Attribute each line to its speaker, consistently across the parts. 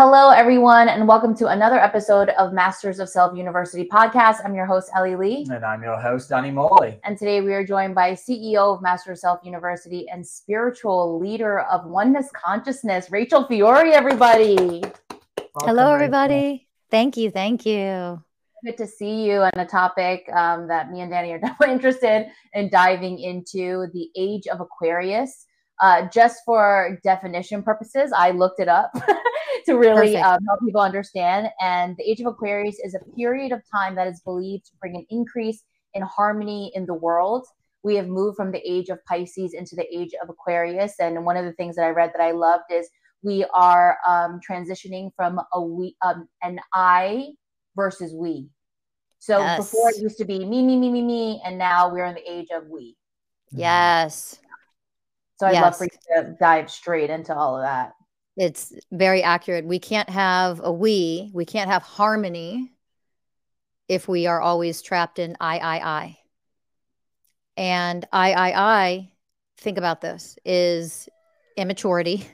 Speaker 1: Hello, everyone, and welcome to another episode of Masters of Self University podcast. I'm your host, Ellie Lee.
Speaker 2: And I'm your host, Danny Morley.
Speaker 1: And today we are joined by CEO of Masters of Self University and spiritual leader of Oneness Consciousness, Rachel Fiori, everybody. Welcome,
Speaker 3: Hello, everybody. Rachel. Thank you. Thank you.
Speaker 1: Good to see you on a topic um, that me and Danny are definitely interested in diving into the age of Aquarius. Uh, just for definition purposes, I looked it up. to really um, help people understand. And the Age of Aquarius is a period of time that is believed to bring an increase in harmony in the world. We have moved from the age of Pisces into the age of Aquarius. And one of the things that I read that I loved is we are um, transitioning from a we um, an I versus we. So yes. before it used to be me, me, me, me, me, and now we're in the age of we.
Speaker 3: Yes.
Speaker 1: So I'd yes. love for you to dive straight into all of that.
Speaker 3: It's very accurate. We can't have a we, we can't have harmony if we are always trapped in I, I, I. And I, I, I, think about this, is immaturity,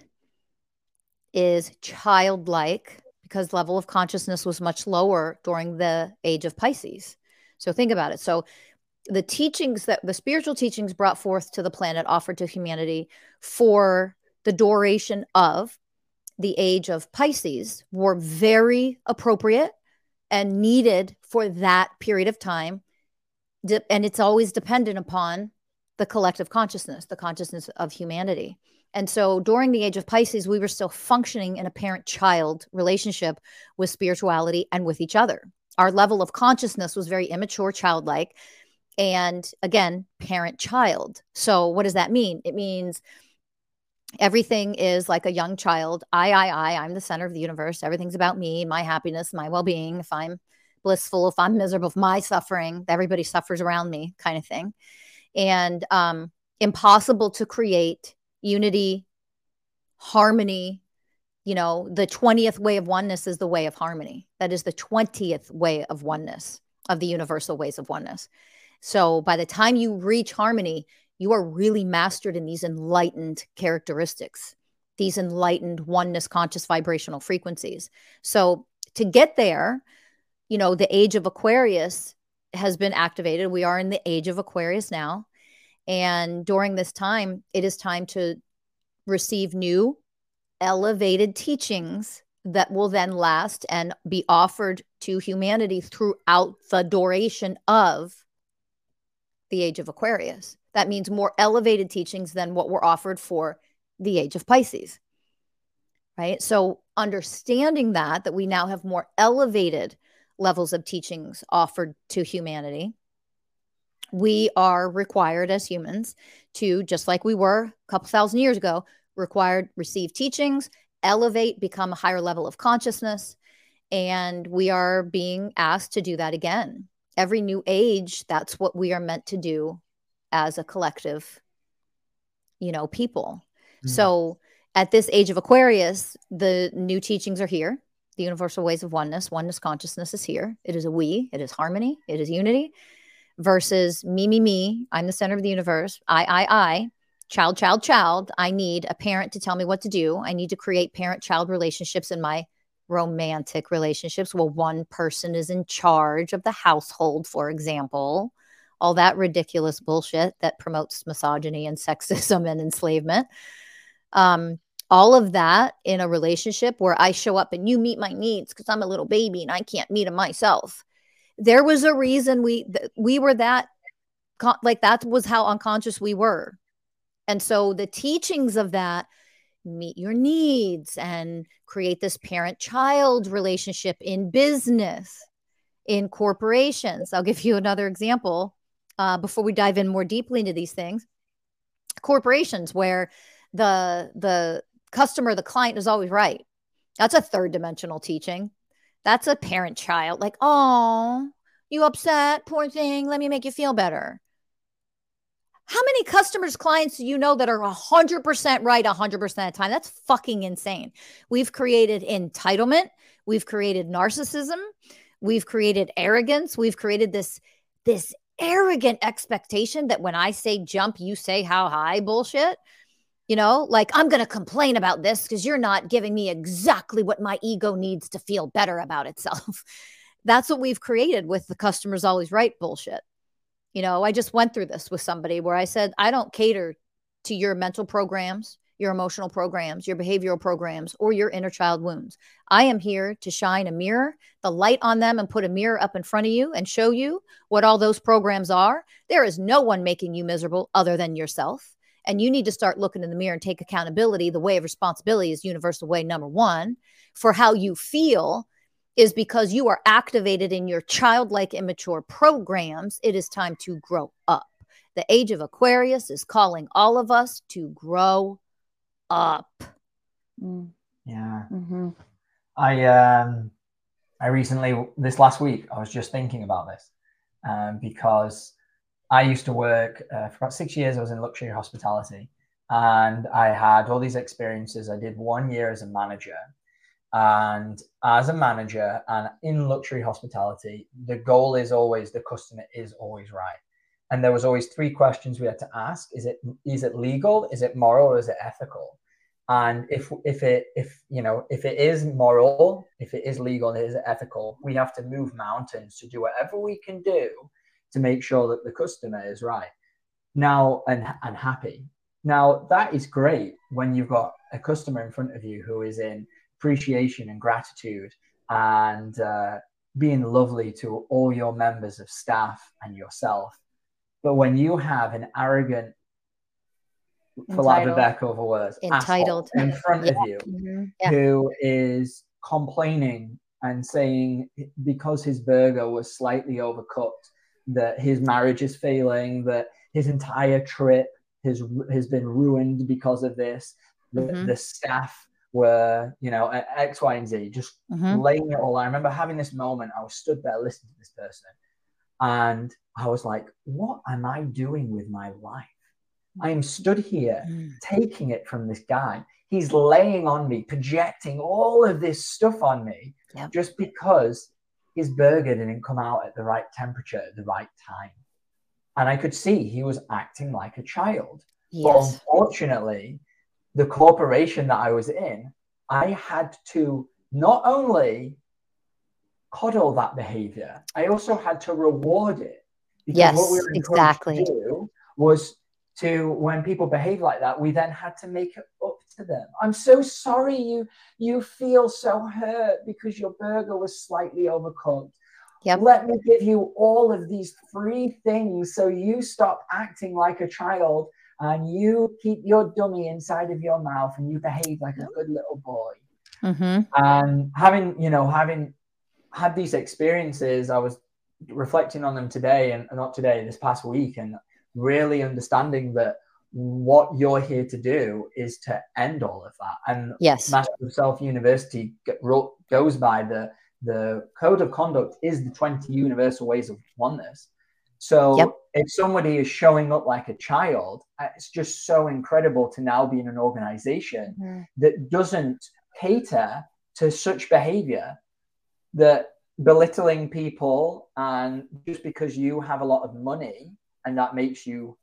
Speaker 3: is childlike, because level of consciousness was much lower during the age of Pisces. So think about it. So the teachings that the spiritual teachings brought forth to the planet offered to humanity for the duration of the age of Pisces were very appropriate and needed for that period of time. And it's always dependent upon the collective consciousness, the consciousness of humanity. And so during the age of Pisces, we were still functioning in a parent child relationship with spirituality and with each other. Our level of consciousness was very immature, childlike, and again, parent child. So, what does that mean? It means everything is like a young child. I, I, I, I'm the center of the universe. Everything's about me, my happiness, my well being. If I'm blissful, if I'm miserable, if my suffering, everybody suffers around me, kind of thing. And um, impossible to create unity, harmony. You know, the 20th way of oneness is the way of harmony. That is the 20th way of oneness, of the universal ways of oneness. So by the time you reach harmony, you are really mastered in these enlightened characteristics, these enlightened oneness conscious vibrational frequencies. So to get there, you know, the age of Aquarius has been activated. We are in the age of Aquarius now. And during this time, it is time to receive new elevated teachings that will then last and be offered to humanity throughout the duration of the age of Aquarius. That means more elevated teachings than what were offered for the age of Pisces. Right. So, understanding that, that we now have more elevated levels of teachings offered to humanity, we are required as humans to, just like we were a couple thousand years ago, required receive teachings, elevate, become a higher level of consciousness. And we are being asked to do that again. Every new age, that's what we are meant to do as a collective, you know, people. Mm-hmm. So at this age of Aquarius, the new teachings are here. The universal ways of oneness, oneness consciousness is here. It is a we, it is harmony, it is unity versus me, me, me. I'm the center of the universe. I, I, I, child, child, child. I need a parent to tell me what to do. I need to create parent child relationships in my romantic relationships. Well, one person is in charge of the household, for example all that ridiculous bullshit that promotes misogyny and sexism and enslavement. Um, all of that in a relationship where I show up and you meet my needs because I'm a little baby and I can't meet them myself. There was a reason we we were that like that was how unconscious we were. And so the teachings of that meet your needs and create this parent child relationship in business, in corporations. I'll give you another example uh, before we dive in more deeply into these things corporations where the the customer, the client is always right. That's a third dimensional teaching. That's a parent child, like, oh, you upset, poor thing. Let me make you feel better. How many customers, clients do you know that are 100% right 100% of the time? That's fucking insane. We've created entitlement. We've created narcissism. We've created arrogance. We've created this, this arrogant expectation that when I say jump, you say how high bullshit. You know, like I'm going to complain about this because you're not giving me exactly what my ego needs to feel better about itself. That's what we've created with the customer's always right bullshit. You know, I just went through this with somebody where I said, I don't cater to your mental programs, your emotional programs, your behavioral programs, or your inner child wounds. I am here to shine a mirror, the light on them, and put a mirror up in front of you and show you what all those programs are. There is no one making you miserable other than yourself. And you need to start looking in the mirror and take accountability. The way of responsibility is universal way number one for how you feel is because you are activated in your childlike immature programs. It is time to grow up. The age of Aquarius is calling all of us to grow up.
Speaker 2: Mm. Yeah. Mm-hmm. I um I recently this last week I was just thinking about this um, because I used to work uh, for about six years. I was in luxury hospitality, and I had all these experiences. I did one year as a manager, and as a manager and in luxury hospitality, the goal is always the customer is always right. And there was always three questions we had to ask: Is it is it legal? Is it moral? Or is it ethical? And if if it if you know if it is moral, if it is legal, and it is ethical, we have to move mountains to do whatever we can do to make sure that the customer is right now and and happy. Now that is great when you've got a customer in front of you who is in appreciation and gratitude and uh, being lovely to all your members of staff and yourself. But when you have an arrogant, for lack of a better words,
Speaker 3: entitled
Speaker 2: in front yeah. of you mm-hmm. yeah. who is complaining and saying because his burger was slightly overcooked that his marriage is failing, that his entire trip has has been ruined because of this. The, mm-hmm. the staff were, you know, X, Y, and Z, just mm-hmm. laying it all. I remember having this moment. I was stood there listening to this person, and I was like, "What am I doing with my life? I am stood here mm. taking it from this guy. He's laying on me, projecting all of this stuff on me, yep. just because his burger didn't come out at the right temperature at the right time." And I could see he was acting like a child. Yes. But unfortunately, the corporation that I was in, I had to not only coddle that behavior, I also had to reward it.
Speaker 3: Because yes, what we were exactly.
Speaker 2: to was to when people behave like that, we then had to make it up to them. I'm so sorry you you feel so hurt because your burger was slightly overcooked. Yep. Let me give you all of these free things so you stop acting like a child and you keep your dummy inside of your mouth and you behave like a good little boy. Mm-hmm. And having, you know, having had these experiences, I was reflecting on them today and not today, this past week, and really understanding that what you're here to do is to end all of that. And
Speaker 3: yes,
Speaker 2: Master of Self University goes by the the code of conduct is the 20 universal ways of oneness. So yep. if somebody is showing up like a child, uh, it's just so incredible to now be in an organization mm-hmm. that doesn't cater to such behavior that belittling people and just because you have a lot of money and that makes you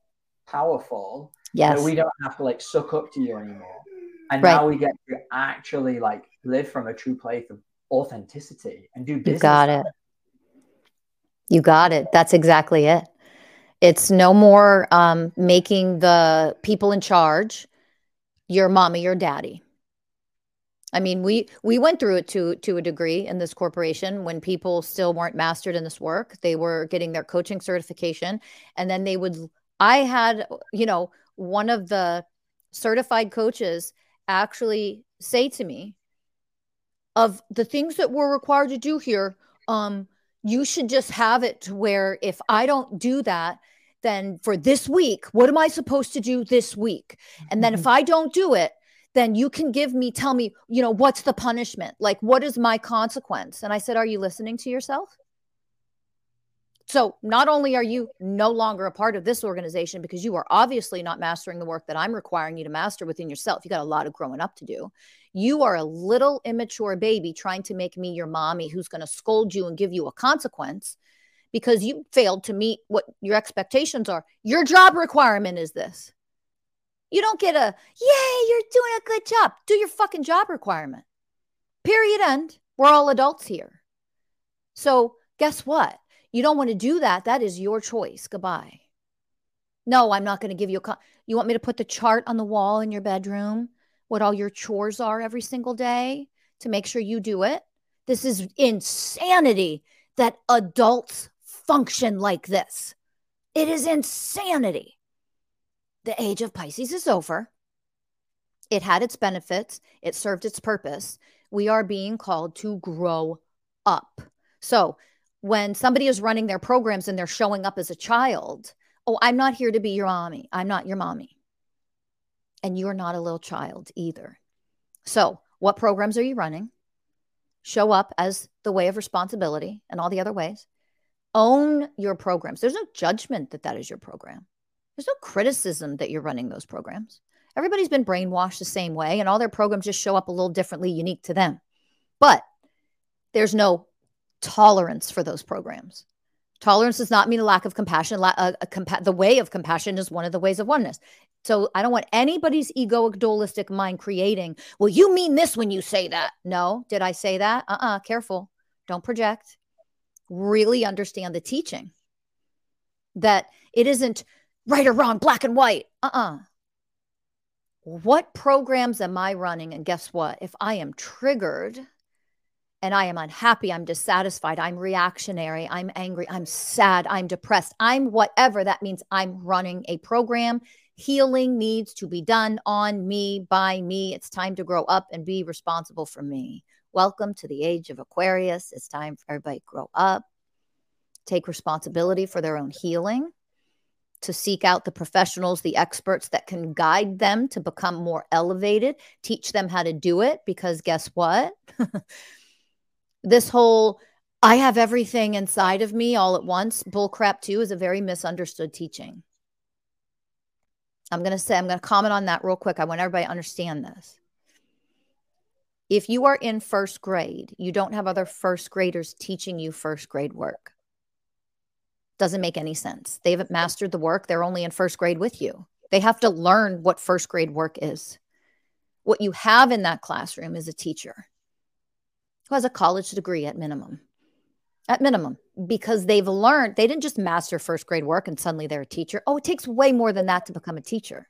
Speaker 2: powerful
Speaker 3: yes
Speaker 2: we don't have to like suck up to you anymore and right. now we get to actually like live from a true place of authenticity and do business
Speaker 3: you got it you got it. That's exactly it. It's no more um, making the people in charge your mommy or daddy. I mean, we we went through it to to a degree in this corporation when people still weren't mastered in this work. They were getting their coaching certification, and then they would. I had, you know, one of the certified coaches actually say to me, "Of the things that we're required to do here, um, you should just have it to where if I don't do that, then for this week, what am I supposed to do this week? And then if I don't do it, then you can give me, tell me, you know, what's the punishment? Like, what is my consequence? And I said, Are you listening to yourself? So not only are you no longer a part of this organization because you are obviously not mastering the work that I'm requiring you to master within yourself. You got a lot of growing up to do. You are a little immature baby trying to make me your mommy who's going to scold you and give you a consequence because you failed to meet what your expectations are. Your job requirement is this. You don't get a, yay, you're doing a good job. Do your fucking job requirement. Period. End. We're all adults here. So, guess what? You don't want to do that. That is your choice. Goodbye. No, I'm not going to give you a. you want me to put the chart on the wall in your bedroom, what all your chores are every single day to make sure you do it? This is insanity that adults function like this. It is insanity. The age of Pisces is over. It had its benefits, it served its purpose. We are being called to grow up. So, when somebody is running their programs and they're showing up as a child, oh, I'm not here to be your mommy. I'm not your mommy. And you're not a little child either. So, what programs are you running? Show up as the way of responsibility and all the other ways. Own your programs. There's no judgment that that is your program. There's no criticism that you're running those programs. Everybody's been brainwashed the same way, and all their programs just show up a little differently, unique to them. But there's no tolerance for those programs. Tolerance does not mean a lack of compassion. A, a compa- the way of compassion is one of the ways of oneness. So I don't want anybody's egoic dualistic mind creating, well, you mean this when you say that. No, did I say that? Uh uh-uh, uh careful. Don't project. Really understand the teaching that it isn't right or wrong, black and white. Uh uh-uh. uh What programs am I running? And guess what? If I am triggered, and I am unhappy, I'm dissatisfied, I'm reactionary, I'm angry, I'm sad, I'm depressed, I'm whatever that means, I'm running a program. Healing needs to be done on me, by me. It's time to grow up and be responsible for me. Welcome to the age of Aquarius. It's time for everybody to grow up, take responsibility for their own healing, to seek out the professionals, the experts that can guide them to become more elevated, teach them how to do it. Because guess what? this whole I have everything inside of me all at once, bullcrap too, is a very misunderstood teaching. I'm going to say, I'm going to comment on that real quick. I want everybody to understand this. If you are in first grade, you don't have other first graders teaching you first grade work. Doesn't make any sense. They haven't mastered the work. They're only in first grade with you. They have to learn what first grade work is. What you have in that classroom is a teacher who has a college degree at minimum. At minimum, because they've learned, they didn't just master first grade work and suddenly they're a teacher. Oh, it takes way more than that to become a teacher.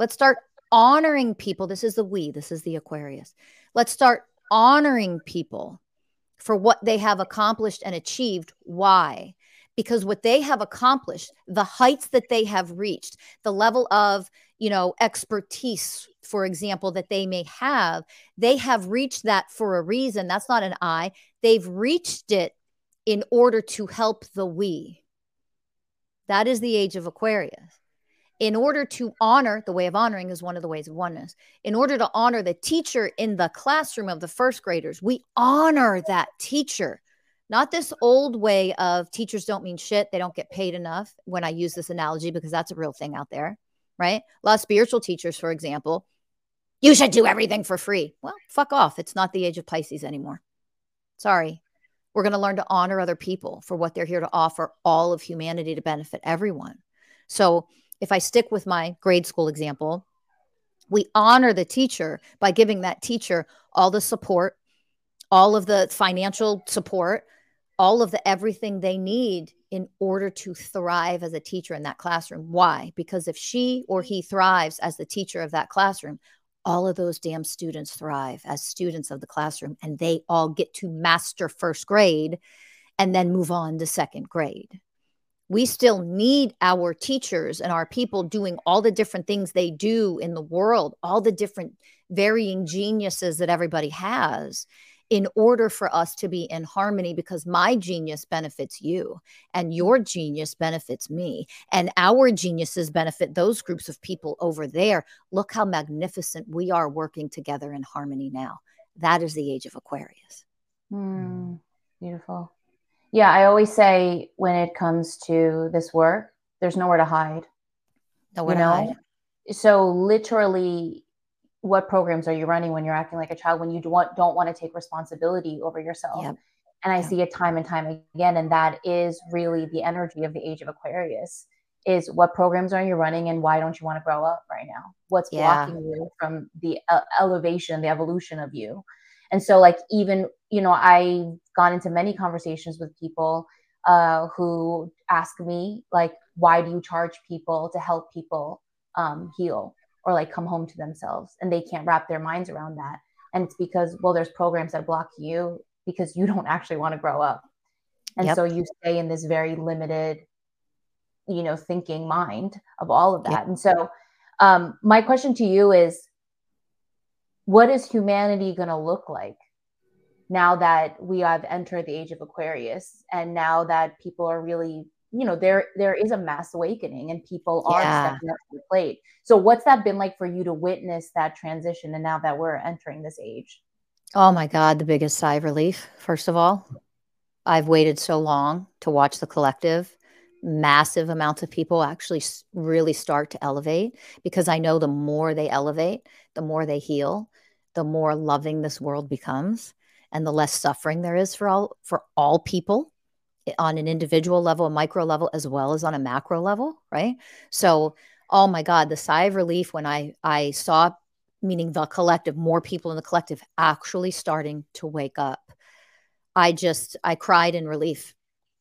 Speaker 3: Let's start honoring people. This is the we, this is the Aquarius. Let's start honoring people for what they have accomplished and achieved. Why? Because what they have accomplished, the heights that they have reached, the level of, you know, expertise, for example, that they may have, they have reached that for a reason. That's not an I. They've reached it in order to help the we. That is the age of Aquarius. In order to honor, the way of honoring is one of the ways of oneness. In order to honor the teacher in the classroom of the first graders, we honor that teacher. Not this old way of teachers don't mean shit, they don't get paid enough. When I use this analogy, because that's a real thing out there, right? A lot of spiritual teachers, for example, you should do everything for free. Well, fuck off. It's not the age of Pisces anymore. Sorry. We're going to learn to honor other people for what they're here to offer all of humanity to benefit everyone. So, if I stick with my grade school example, we honor the teacher by giving that teacher all the support, all of the financial support, all of the everything they need in order to thrive as a teacher in that classroom. Why? Because if she or he thrives as the teacher of that classroom, all of those damn students thrive as students of the classroom and they all get to master first grade and then move on to second grade. We still need our teachers and our people doing all the different things they do in the world, all the different varying geniuses that everybody has in order for us to be in harmony because my genius benefits you and your genius benefits me and our geniuses benefit those groups of people over there. Look how magnificent we are working together in harmony now. That is the age of aquarius.
Speaker 1: Mm, beautiful. Yeah i always say when it comes to this work there's nowhere to hide
Speaker 3: nowhere you know? to hide.
Speaker 1: So literally what programs are you running when you're acting like a child when you don't want, don't want to take responsibility over yourself yep. and i yep. see it time and time again and that is really the energy of the age of aquarius is what programs are you running and why don't you want to grow up right now what's yeah. blocking you from the uh, elevation the evolution of you and so like even you know i've gone into many conversations with people uh, who ask me like why do you charge people to help people um, heal or like come home to themselves and they can't wrap their minds around that and it's because well there's programs that block you because you don't actually want to grow up and yep. so you stay in this very limited you know thinking mind of all of that yep. and so um, my question to you is what is humanity going to look like now that we have entered the age of aquarius and now that people are really you know there there is a mass awakening and people are yeah. stepping up to the plate. So what's that been like for you to witness that transition and now that we're entering this age?
Speaker 3: Oh my god the biggest sigh of relief first of all. I've waited so long to watch the collective. Massive amounts of people actually really start to elevate because i know the more they elevate the more they heal the more loving this world becomes and the less suffering there is for all for all people on an individual level, a micro level, as well as on a macro level, right? So, oh my God, the sigh of relief when I I saw, meaning the collective, more people in the collective actually starting to wake up. I just I cried in relief.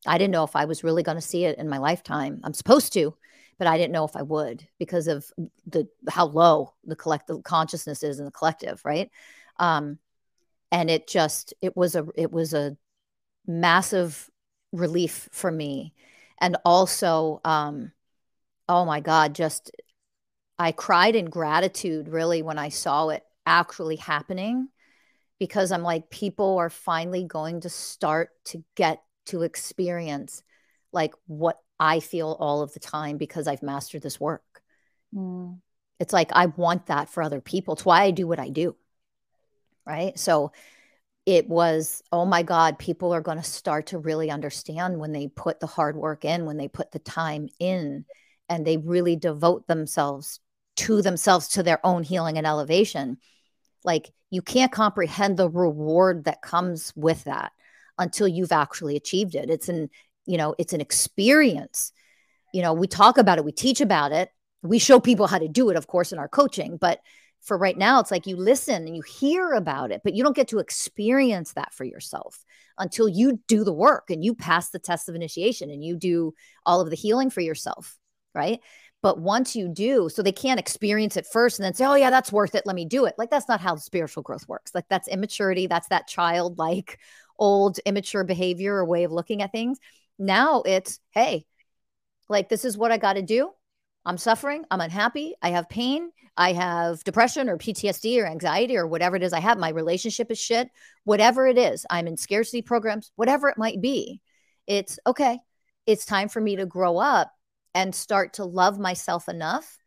Speaker 3: I didn't know if I was really going to see it in my lifetime. I'm supposed to, but I didn't know if I would because of the how low the collective consciousness is in the collective, right? Um, and it just it was a it was a massive relief for me. And also, um, oh my God, just I cried in gratitude really when I saw it actually happening because I'm like, people are finally going to start to get to experience like what I feel all of the time because I've mastered this work. Mm. It's like I want that for other people. It's why I do what I do. Right. So it was, oh my God, people are going to start to really understand when they put the hard work in, when they put the time in, and they really devote themselves to themselves, to their own healing and elevation. Like you can't comprehend the reward that comes with that until you've actually achieved it. It's an, you know, it's an experience. You know, we talk about it, we teach about it, we show people how to do it, of course, in our coaching, but for right now, it's like you listen and you hear about it, but you don't get to experience that for yourself until you do the work and you pass the test of initiation and you do all of the healing for yourself. Right. But once you do, so they can't experience it first and then say, oh, yeah, that's worth it. Let me do it. Like, that's not how spiritual growth works. Like, that's immaturity. That's that childlike, old, immature behavior or way of looking at things. Now it's, hey, like, this is what I got to do. I'm suffering. I'm unhappy. I have pain. I have depression or PTSD or anxiety or whatever it is I have. My relationship is shit. Whatever it is, I'm in scarcity programs, whatever it might be. It's okay. It's time for me to grow up and start to love myself enough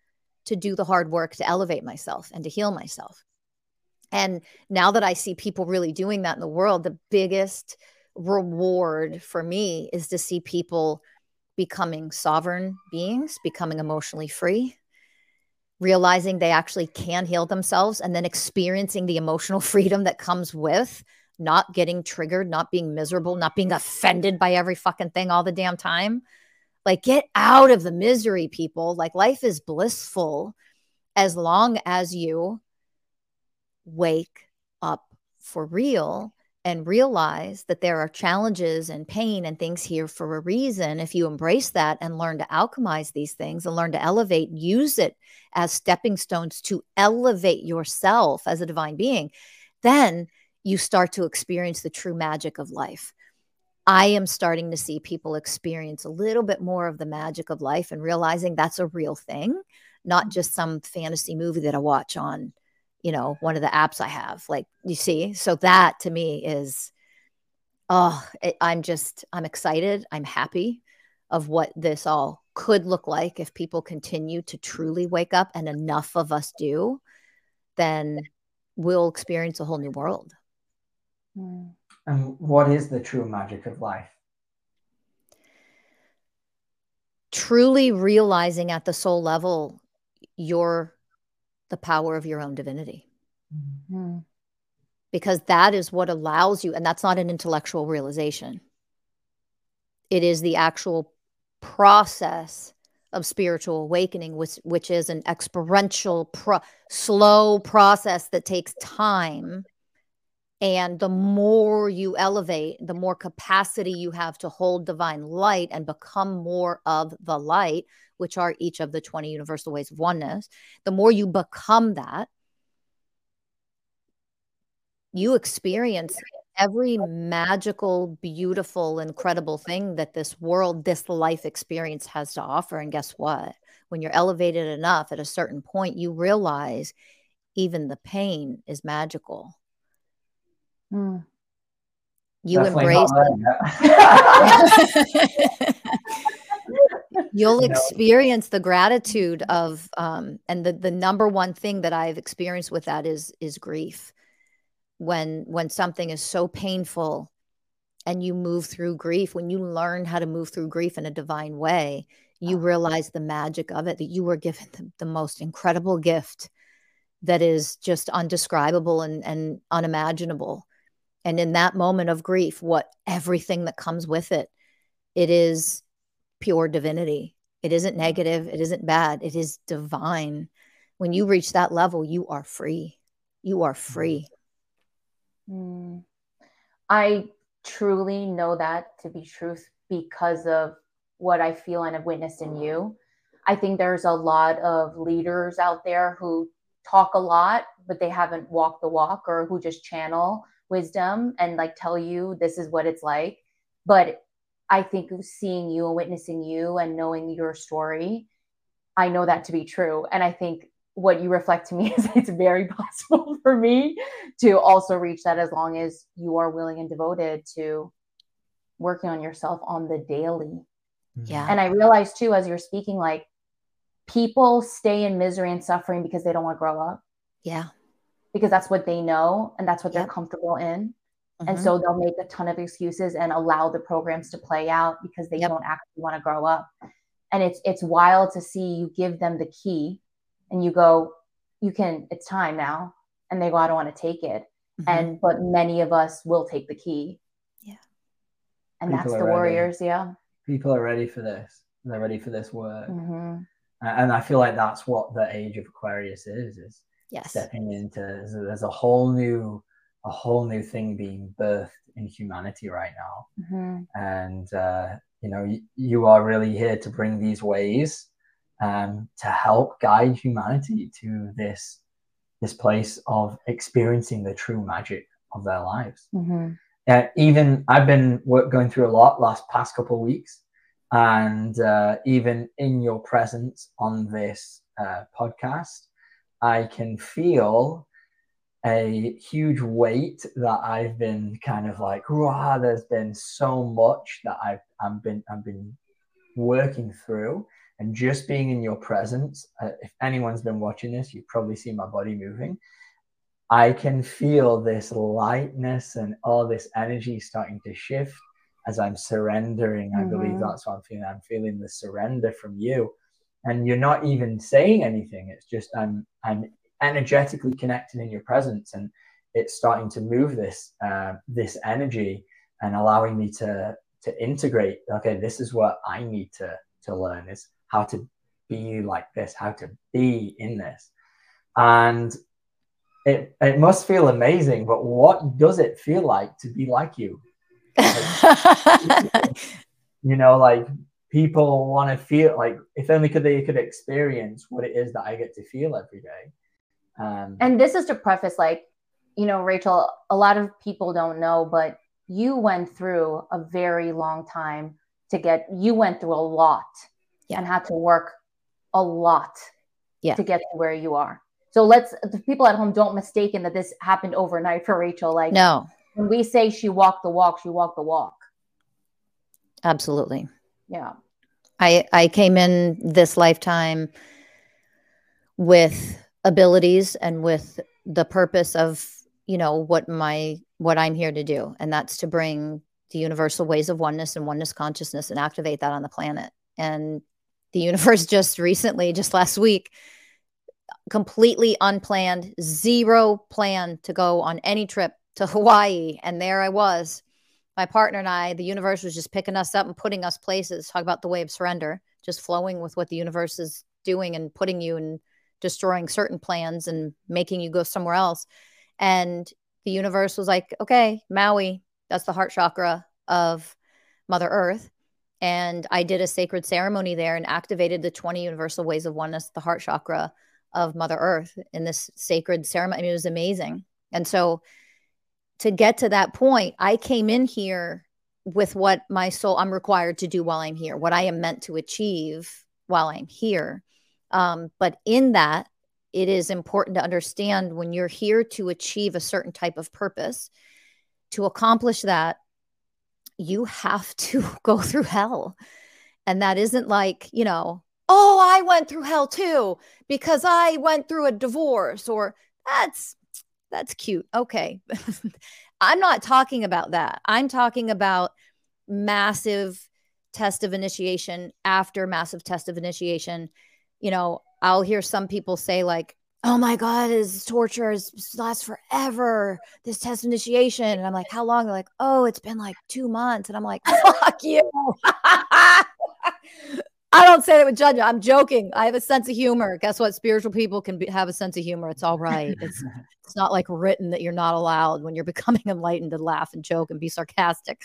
Speaker 3: to do the hard work to elevate myself and to heal myself. And now that I see people really doing that in the world, the biggest reward for me is to see people becoming sovereign beings, becoming emotionally free, realizing they actually can heal themselves, and then experiencing the emotional freedom that comes with not getting triggered, not being miserable, not being offended by every fucking thing all the damn time. Like, get out of the misery, people. Like, life is blissful as long as you wake up for real and realize that there are challenges and pain and things here for a reason, if you embrace that and learn to alchemize these things and learn to elevate, use it as stepping stones to elevate yourself as a divine being, then you start to experience the true magic of life. I am starting to see people experience a little bit more of the magic of life and realizing that's a real thing, not just some fantasy movie that I watch on you know, one of the apps I have. Like, you see, so that to me is, oh, it, I'm just, I'm excited. I'm happy of what this all could look like if people continue to truly wake up and enough of us do, then we'll experience a whole new world.
Speaker 2: Hmm. And what is the true magic of life?
Speaker 3: Truly realizing at the soul level your the power of your own divinity. Mm-hmm. Because that is what allows you, and that's not an intellectual realization. It is the actual process of spiritual awakening, which, which is an experiential, pro- slow process that takes time. And the more you elevate, the more capacity you have to hold divine light and become more of the light, which are each of the 20 universal ways of oneness, the more you become that, you experience every magical, beautiful, incredible thing that this world, this life experience has to offer. And guess what? When you're elevated enough at a certain point, you realize even the pain is magical. Mm. You Definitely embrace it. You'll experience the gratitude of um, and the the number one thing that I've experienced with that is is grief. When when something is so painful and you move through grief, when you learn how to move through grief in a divine way, you realize the magic of it that you were given the, the most incredible gift that is just undescribable and, and unimaginable. And in that moment of grief, what everything that comes with it, it is pure divinity. It isn't negative. It isn't bad. It is divine. When you reach that level, you are free. You are free.
Speaker 1: Mm. I truly know that to be truth because of what I feel and have witnessed in you. I think there's a lot of leaders out there who talk a lot, but they haven't walked the walk or who just channel wisdom and like tell you this is what it's like. But I think seeing you and witnessing you and knowing your story, I know that to be true. And I think what you reflect to me is it's very possible for me to also reach that as long as you are willing and devoted to working on yourself on the daily. Mm-hmm.
Speaker 3: Yeah.
Speaker 1: And I realized too, as you're speaking, like people stay in misery and suffering because they don't want to grow up.
Speaker 3: Yeah.
Speaker 1: Because that's what they know and that's what yep. they're comfortable in. Mm-hmm. And so they'll make a ton of excuses and allow the programs to play out because they yep. don't actually want to grow up. And it's it's wild to see you give them the key and you go, you can, it's time now. And they go, I don't want to take it. Mm-hmm. And but many of us will take the key.
Speaker 3: Yeah.
Speaker 1: And People that's the warriors, yeah.
Speaker 2: People are ready for this. They're ready for this work. Mm-hmm. And I feel like that's what the age of Aquarius is, is
Speaker 3: yes.
Speaker 2: stepping into there's a whole new a whole new thing being birthed in humanity right now. Mm-hmm. And, uh, you know, y- you are really here to bring these ways um, to help guide humanity to this this place of experiencing the true magic of their lives. Mm-hmm. Uh, even I've been work, going through a lot last past couple of weeks, and uh, even in your presence on this uh, podcast, I can feel a huge weight that I've been kind of like, wow, there's been so much that I've, I've been I've been working through, and just being in your presence. Uh, if anyone's been watching this, you've probably seen my body moving. I can feel this lightness and all this energy starting to shift as I'm surrendering. Mm-hmm. I believe mm-hmm. that's what I'm feeling. I'm feeling the surrender from you. And you're not even saying anything. It's just I'm I'm energetically connected in your presence and it's starting to move this uh, this energy and allowing me to to integrate okay this is what i need to to learn is how to be like this how to be in this and it it must feel amazing but what does it feel like to be like you like, you know like people want to feel like if only could they could experience what it is that i get to feel every day
Speaker 1: um, and this is to preface, like, you know, Rachel, a lot of people don't know, but you went through a very long time to get, you went through a lot yeah. and had to work a lot
Speaker 3: yeah.
Speaker 1: to get to where you are. So let's the people at home don't mistaken that this happened overnight for Rachel. Like
Speaker 3: no,
Speaker 1: when we say she walked the walk, she walked the walk.
Speaker 3: Absolutely.
Speaker 1: Yeah.
Speaker 3: I I came in this lifetime with abilities and with the purpose of you know what my what I'm here to do, and that's to bring the universal ways of oneness and oneness consciousness and activate that on the planet. And the universe just recently, just last week, completely unplanned, zero plan to go on any trip to Hawaii. And there I was, my partner and I, the universe was just picking us up and putting us places. Talk about the way of surrender, just flowing with what the universe is doing and putting you and destroying certain plans and making you go somewhere else. And the universe was like, okay, Maui, that's the heart chakra of Mother Earth. And I did a sacred ceremony there and activated the 20 universal ways of oneness, the heart chakra of Mother Earth in this sacred ceremony. I mean, it was amazing. And so to get to that point, I came in here with what my soul I'm required to do while I'm here, what I am meant to achieve while I'm here. Um, but in that, it is important to understand when you're here to achieve a certain type of purpose, to accomplish that, you have to go through hell. And that isn't like, you know, oh, I went through hell too because I went through a divorce or that's that's cute. Okay. I'm not talking about that. I'm talking about massive test of initiation after massive test of initiation. You know, I'll hear some people say like, "Oh my god, this torture is lasts forever. This test initiation." And I'm like, "How long?" They're like, "Oh, it's been like 2 months." And I'm like, "Fuck you." I don't say that with judgment. I'm joking. I have a sense of humor. Guess what? Spiritual people can be, have a sense of humor. It's all right. It's it's not like written that you're not allowed when you're becoming enlightened to laugh and joke and be sarcastic.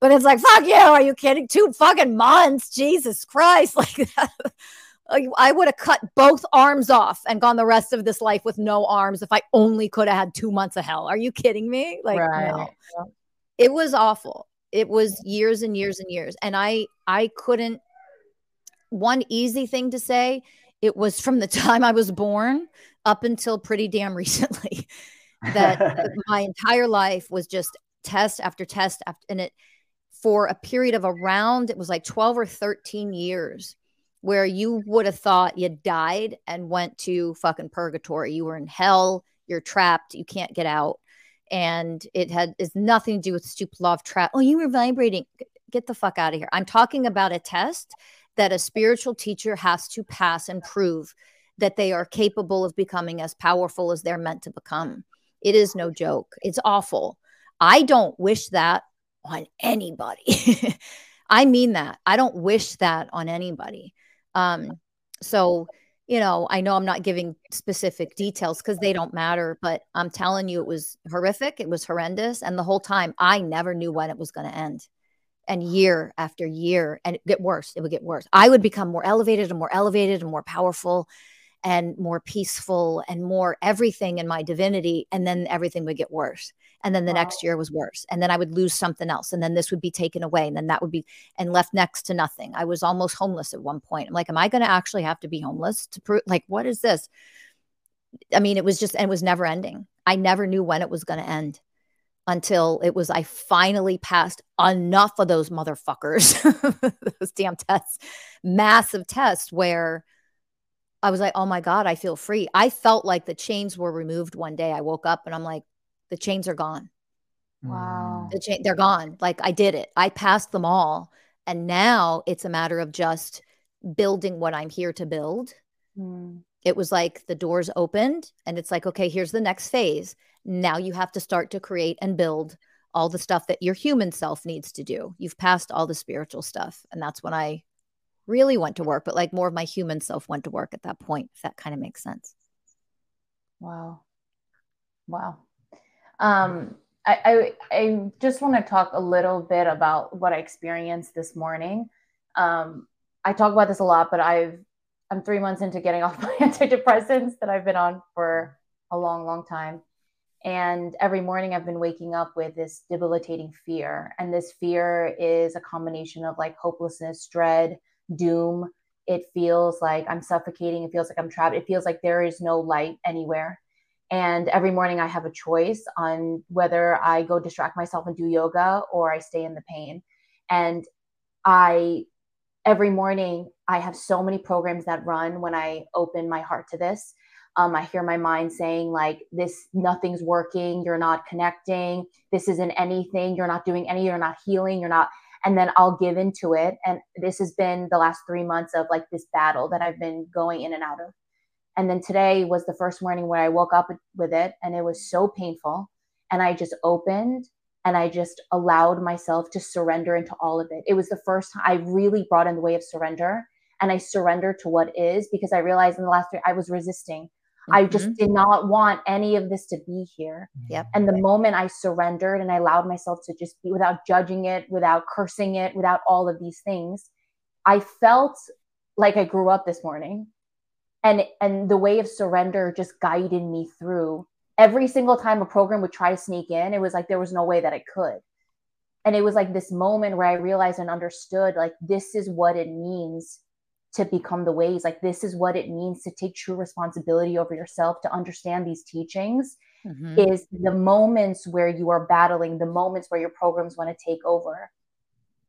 Speaker 3: But it's like, fuck you. Are you kidding? Two fucking months. Jesus Christ. Like I would have cut both arms off and gone the rest of this life with no arms if I only could have had two months of hell. Are you kidding me? Like, right. no. It was awful. It was years and years and years. And I I couldn't one easy thing to say it was from the time I was born up until pretty damn recently that my entire life was just test after test after, and it for a period of around it was like 12 or 13 years where you would have thought you died and went to fucking purgatory. You were in hell you're trapped you can't get out. And it had is nothing to do with stupid law of trap oh you were vibrating get the fuck out of here. I'm talking about a test that a spiritual teacher has to pass and prove that they are capable of becoming as powerful as they're meant to become. It is no joke. It's awful. I don't wish that on anybody. I mean that. I don't wish that on anybody. Um, so, you know, I know I'm not giving specific details because they don't matter, but I'm telling you, it was horrific. It was horrendous. And the whole time, I never knew when it was going to end and year after year and get worse it would get worse. I would become more elevated and more elevated and more powerful and more peaceful and more everything in my divinity and then everything would get worse and then the wow. next year was worse and then i would lose something else and then this would be taken away and then that would be and left next to nothing. I was almost homeless at one point. I'm like am i going to actually have to be homeless to prove like what is this? I mean it was just and it was never ending. I never knew when it was going to end until it was I finally passed enough of those motherfuckers, those damn tests, massive tests where I was like, oh my God, I feel free. I felt like the chains were removed one day. I woke up and I'm like, the chains are gone.
Speaker 1: Wow.
Speaker 3: The cha- they're gone. Like I did it. I passed them all. And now it's a matter of just building what I'm here to build. Mm. It was like the doors opened and it's like, okay, here's the next phase. Now you have to start to create and build all the stuff that your human self needs to do. You've passed all the spiritual stuff. And that's when I really went to work, but like more of my human self went to work at that point, if that kind of makes sense.
Speaker 1: Wow. Wow. Um, I, I, I just want to talk a little bit about what I experienced this morning. Um, I talk about this a lot, but I've I'm three months into getting off my antidepressants that I've been on for a long, long time. And every morning I've been waking up with this debilitating fear. And this fear is a combination of like hopelessness, dread, doom, It feels like I'm suffocating. It feels like I'm trapped. It feels like there is no light anywhere. And every morning I have a choice on whether I go distract myself and do yoga or I stay in the pain. And I, every morning, I have so many programs that run when I open my heart to this. Um, I hear my mind saying, like, this, nothing's working. You're not connecting. This isn't anything. You're not doing any. You're not healing. You're not. And then I'll give into it. And this has been the last three months of like this battle that I've been going in and out of. And then today was the first morning where I woke up with it and it was so painful. And I just opened and I just allowed myself to surrender into all of it. It was the first time I really brought in the way of surrender and I surrendered to what is because I realized in the last three, I was resisting. Mm-hmm. I just did not want any of this to be here.
Speaker 3: Yep.
Speaker 1: And the moment I surrendered and I allowed myself to just be without judging it, without cursing it, without all of these things, I felt like I grew up this morning and and the way of surrender just guided me through every single time a program would try to sneak in it was like there was no way that it could and it was like this moment where i realized and understood like this is what it means to become the ways like this is what it means to take true responsibility over yourself to understand these teachings mm-hmm. is the moments where you are battling the moments where your programs want to take over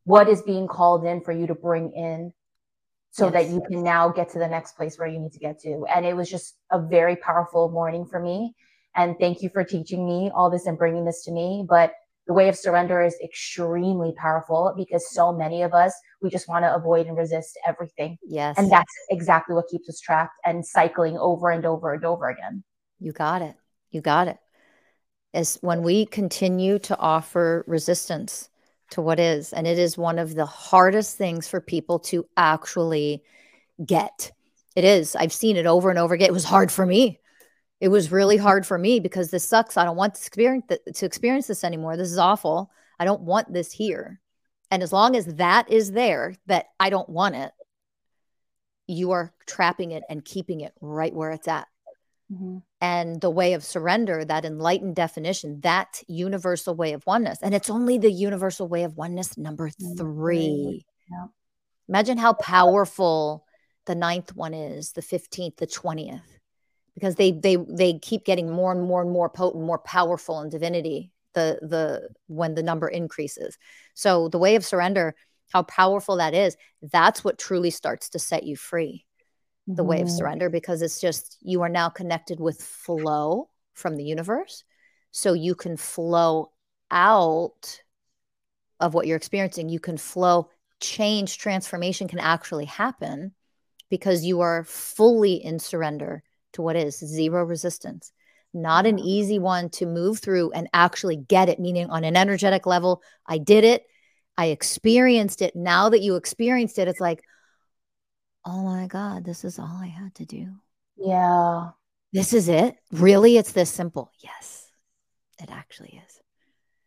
Speaker 1: what is being called in for you to bring in so yes. that you can now get to the next place where you need to get to. And it was just a very powerful morning for me. And thank you for teaching me all this and bringing this to me. But the way of surrender is extremely powerful because so many of us, we just want to avoid and resist everything.
Speaker 3: Yes.
Speaker 1: And that's exactly what keeps us trapped and cycling over and over and over again.
Speaker 3: You got it. You got it is when we continue to offer resistance, to what is. And it is one of the hardest things for people to actually get. It is. I've seen it over and over again. It was hard for me. It was really hard for me because this sucks. I don't want to experience, th- to experience this anymore. This is awful. I don't want this here. And as long as that is there, that I don't want it, you are trapping it and keeping it right where it's at. Mm-hmm. And the way of surrender, that enlightened definition, that universal way of oneness. And it's only the universal way of oneness, number three. Yeah. Imagine how powerful the ninth one is, the 15th, the 20th, because they they they keep getting more and more and more potent, more powerful in divinity, the the when the number increases. So the way of surrender, how powerful that is, that's what truly starts to set you free the way of mm-hmm. surrender because it's just you are now connected with flow from the universe. So you can flow out of what you're experiencing. You can flow, change, transformation can actually happen because you are fully in surrender to what is zero resistance. Not an easy one to move through and actually get it, meaning on an energetic level, I did it. I experienced it. Now that you experienced it, it's like, oh my God, this is all I had to do.
Speaker 1: Yeah.
Speaker 3: This is it? Really? It's this simple? Yes, it actually is.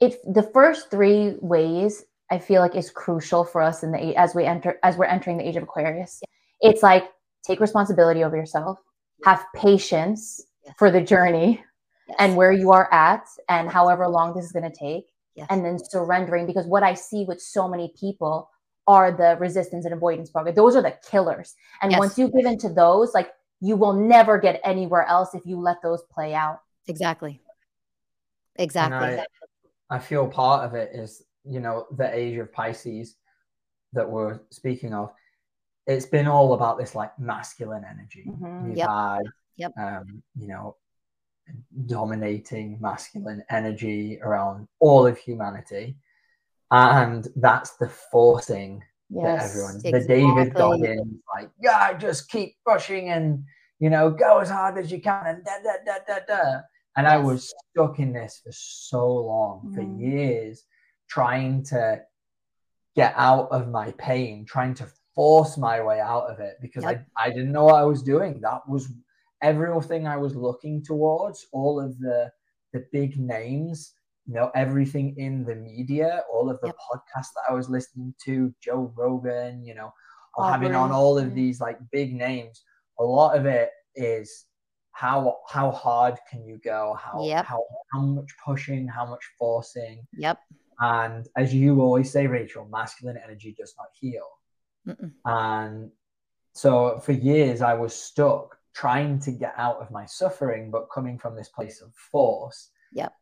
Speaker 1: If the first three ways I feel like is crucial for us in the as we enter as we're entering the age of Aquarius. It's like take responsibility over yourself, have patience yes. for the journey yes. and where you are at and however long this is going to take. Yes. And then surrendering because what I see with so many people are the resistance and avoidance program. Those are the killers. And yes. once you give into those, like you will never get anywhere else if you let those play out.
Speaker 3: Exactly. Exactly.
Speaker 2: I, I, feel part of it is, you know, the age of Pisces that we're speaking of. It's been all about this like masculine energy. Mm-hmm.
Speaker 3: Yep. yep.
Speaker 2: um, you know, dominating masculine energy around all of humanity and that's the forcing yes, that everyone exactly. the david goggins like yeah just keep pushing and you know go as hard as you can and da da da da da and yes. i was stuck in this for so long mm. for years trying to get out of my pain trying to force my way out of it because yep. I, I didn't know what i was doing. That was everything i was looking towards all of the the big names you know everything in the media all of the yep. podcasts that i was listening to joe rogan you know having on all of these like big names. A lot of it is how how hard can you go? How yep. how how much pushing how much forcing.
Speaker 3: Yep.
Speaker 2: And as you always say rachel masculine energy does not heal Mm-mm. and so for years, I was stuck trying to get out of my suffering, but coming from this place of force.
Speaker 3: Yep.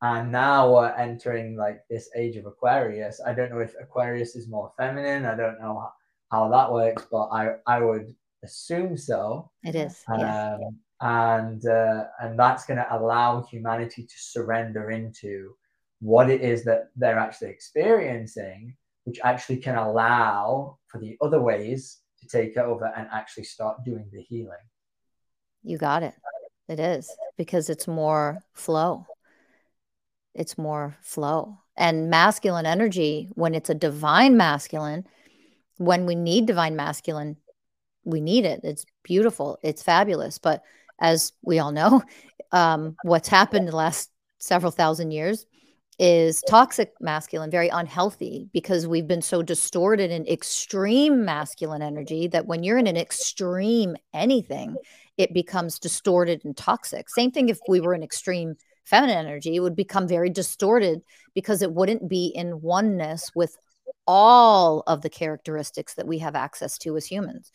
Speaker 2: And now we're entering like this age of Aquarius. I don't know if Aquarius is more feminine. I don't know how, that works, but I, I would assume so.
Speaker 3: It is.
Speaker 2: Um, yeah. And uh, and that's going to allow humanity to surrender into what it is that they're actually experiencing, which actually can allow for the other ways to take over and actually start doing the healing.
Speaker 3: You got it. It is because it's more flow. It's more flow. And masculine energy, when it's a divine masculine, when we need divine masculine, we need it. It's beautiful. It's fabulous. But as we all know, um, what's happened the last several thousand years is toxic masculine, very unhealthy because we've been so distorted in extreme masculine energy that when you're in an extreme anything, it becomes distorted and toxic. Same thing if we were in extreme feminine energy, it would become very distorted because it wouldn't be in oneness with all of the characteristics that we have access to as humans.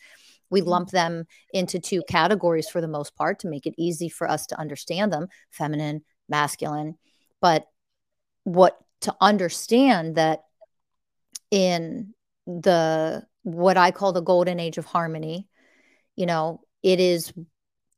Speaker 3: We mm-hmm. lump them into two categories for the most part to make it easy for us to understand them feminine, masculine. But what to understand that in the what I call the golden age of harmony, you know, it is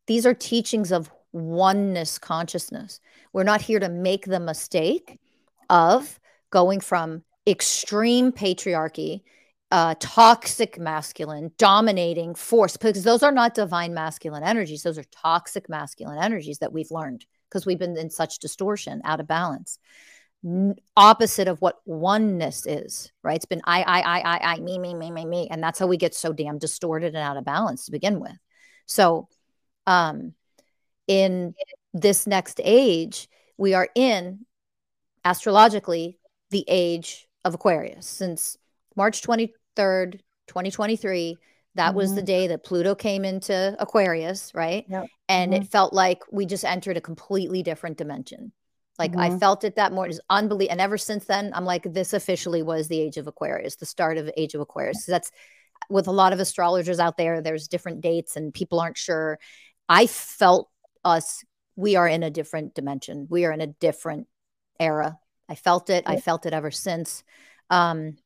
Speaker 3: these are teachings of oneness consciousness. We're not here to make the mistake of going from extreme patriarchy, uh, toxic masculine, dominating force, because those are not divine masculine energies. Those are toxic masculine energies that we've learned because we've been in such distortion, out of balance opposite of what oneness is, right? It's been I, I, I, I, I, me, me, me, me, me. And that's how we get so damn distorted and out of balance to begin with. So, um, in this next age, we are in astrologically the age of Aquarius since March 23rd, 2023. That mm-hmm. was the mm-hmm. day that Pluto came into Aquarius, right? Yep. And mm-hmm. it felt like we just entered a completely different dimension like mm-hmm. I felt it that morning. It's unbelievable. And ever since then, I'm like, this officially was the age of Aquarius, the start of age of Aquarius. That's with a lot of astrologers out there, there's different dates and people aren't sure. I felt us, we are in a different dimension. We are in a different era. I felt it. I felt it ever since. Um,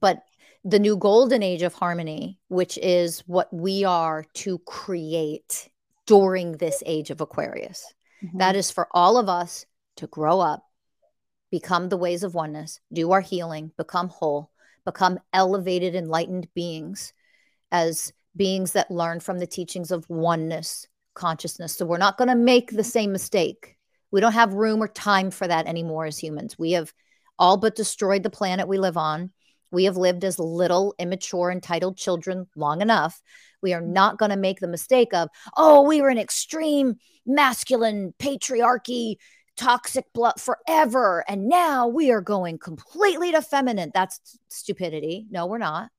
Speaker 3: but the new golden age of harmony, which is what we are to create during this age of Aquarius. Mm-hmm. That is for all of us to grow up, become the ways of oneness, do our healing, become whole, become elevated, enlightened beings as beings that learn from the teachings of oneness consciousness. So we're not going to make the same mistake. We don't have room or time for that anymore as humans. We have all but destroyed the planet we live on. We have lived as little, immature, entitled children long enough. We are mm-hmm. not going to make the mistake of, oh, we were an extreme masculine patriarchy, toxic blood forever. And now we are going completely to feminine. That's stupidity. No, we're not.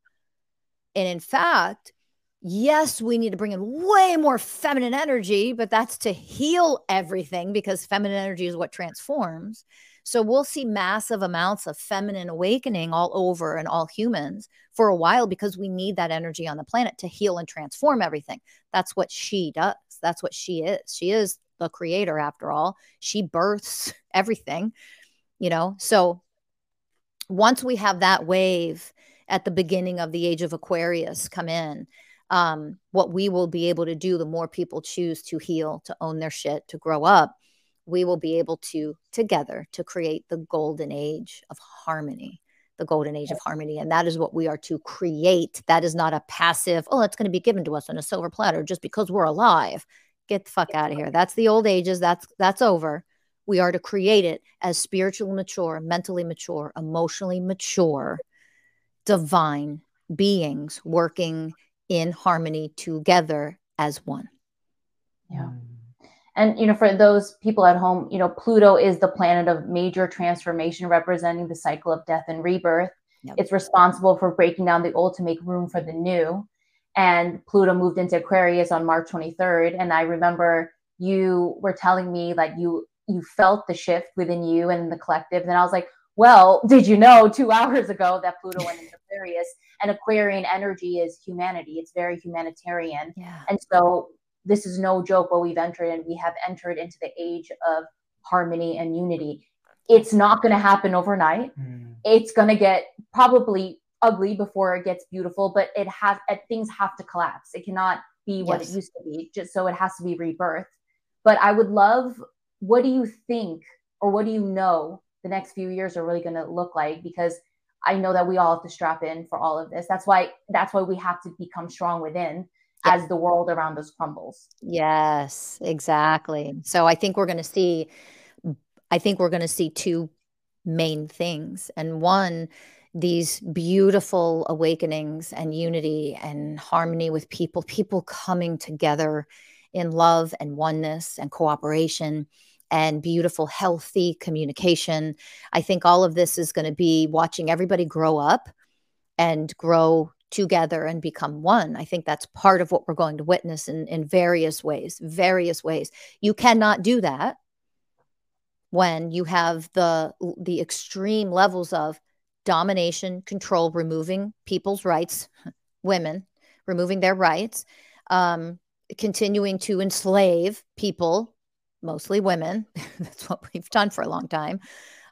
Speaker 3: And in fact, yes, we need to bring in way more feminine energy, but that's to heal everything because feminine energy is what transforms. So we'll see massive amounts of feminine awakening all over and all humans for a while because we need that energy on the planet to heal and transform everything. That's what she does. That's what she is. She is the creator after all. She births everything, you know. So once we have that wave at the beginning of the age of Aquarius come in, um, what we will be able to do, the more people choose to heal, to own their shit, to grow up, we will be able to together to create the golden age of harmony the golden age of harmony. And that is what we are to create. That is not a passive oh it's going to be given to us on a silver platter just because we're alive. Get the fuck out of here. That's the old ages. That's that's over. We are to create it as spiritually mature mentally mature emotionally mature divine beings working in harmony together as one.
Speaker 1: Yeah. And you know for those people at home you know pluto is the planet of major transformation representing the cycle of death and rebirth. Yep. it's responsible for breaking down the old to make room for the new. And pluto moved into aquarius on march 23rd and i remember you were telling me like you you felt the shift within you and the collective. And i was like well, did you know two hours ago that Pluto went into Aquarius and Aquarian energy is humanity? It's very humanitarian.
Speaker 3: Yeah.
Speaker 1: And so this is no joke what we've entered and we have entered into the age of harmony and unity. It's not going to happen overnight. Mm. It's going to get probably ugly before it gets beautiful, but it has things have to collapse. It cannot be what yes. it used to be, just so it has to be rebirth. But I would love what do you think or what do you know the next few years are really going to look like because I know that we all have to strap in for all of this. That's why that's why we have to become strong within as the world around us crumbles.
Speaker 3: Yes, exactly. So I think we're going to see I think we're going to see two main things. And one these beautiful awakenings and unity and harmony with people, people coming together in love and oneness and cooperation and beautiful, healthy communication. I think all of this is going to be watching everybody grow up and grow together and become one. I think that's part of what we're going to witness in, in various ways, various ways. You cannot do that when you have the the extreme levels of domination, control, removing people's rights, women, removing their rights, um, continuing to enslave people mostly women. That's what we've done for a long time.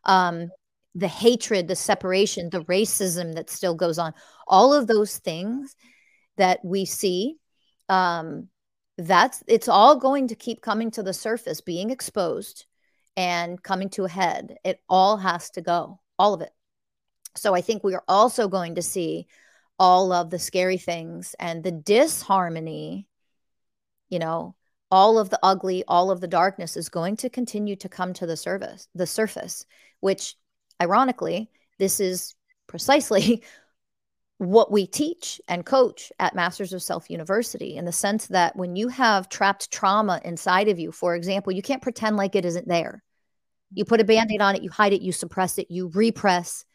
Speaker 3: Um, the hatred, the separation, the racism that still goes on, all of those things that we see, um, that's it's all going to keep coming to the surface, being exposed and coming to a head. It all has to go, all of it. So I think we are also going to see all of the scary things and the disharmony, you know, all of the ugly, all of the darkness is going to continue to come to the surface, the surface, which ironically, this is precisely what we teach and coach at Masters of Self University in the sense that when you have trapped trauma inside of you, for example, you can't pretend like it isn't there. You put a mm-hmm. band aid on it, you hide it, you suppress it, you repress,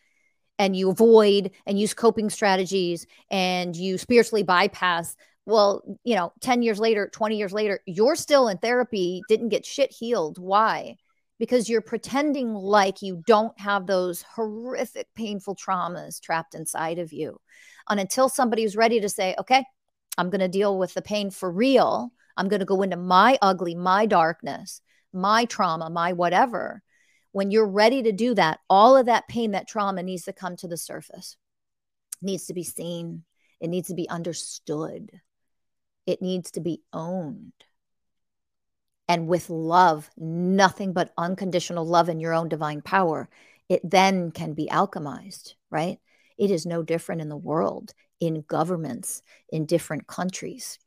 Speaker 3: and you avoid and use coping strategies and you spiritually bypass well, you know, 10 years later, 20 years later, you're still in therapy, didn't get shit healed. Why? Because you're pretending like you don't have those horrific, painful traumas trapped inside of you. And until somebody is ready to say, okay, I'm going to deal with the pain for real, I'm going to go into my ugly, my darkness, my trauma, my whatever. When you're ready to do that, all of that pain, that trauma needs to come to the surface, needs to be seen, it needs to be understood it needs to be owned. And with love, nothing but unconditional love and your own divine power, it then can be alchemized, right? It is no different in the world, in governments, in different countries.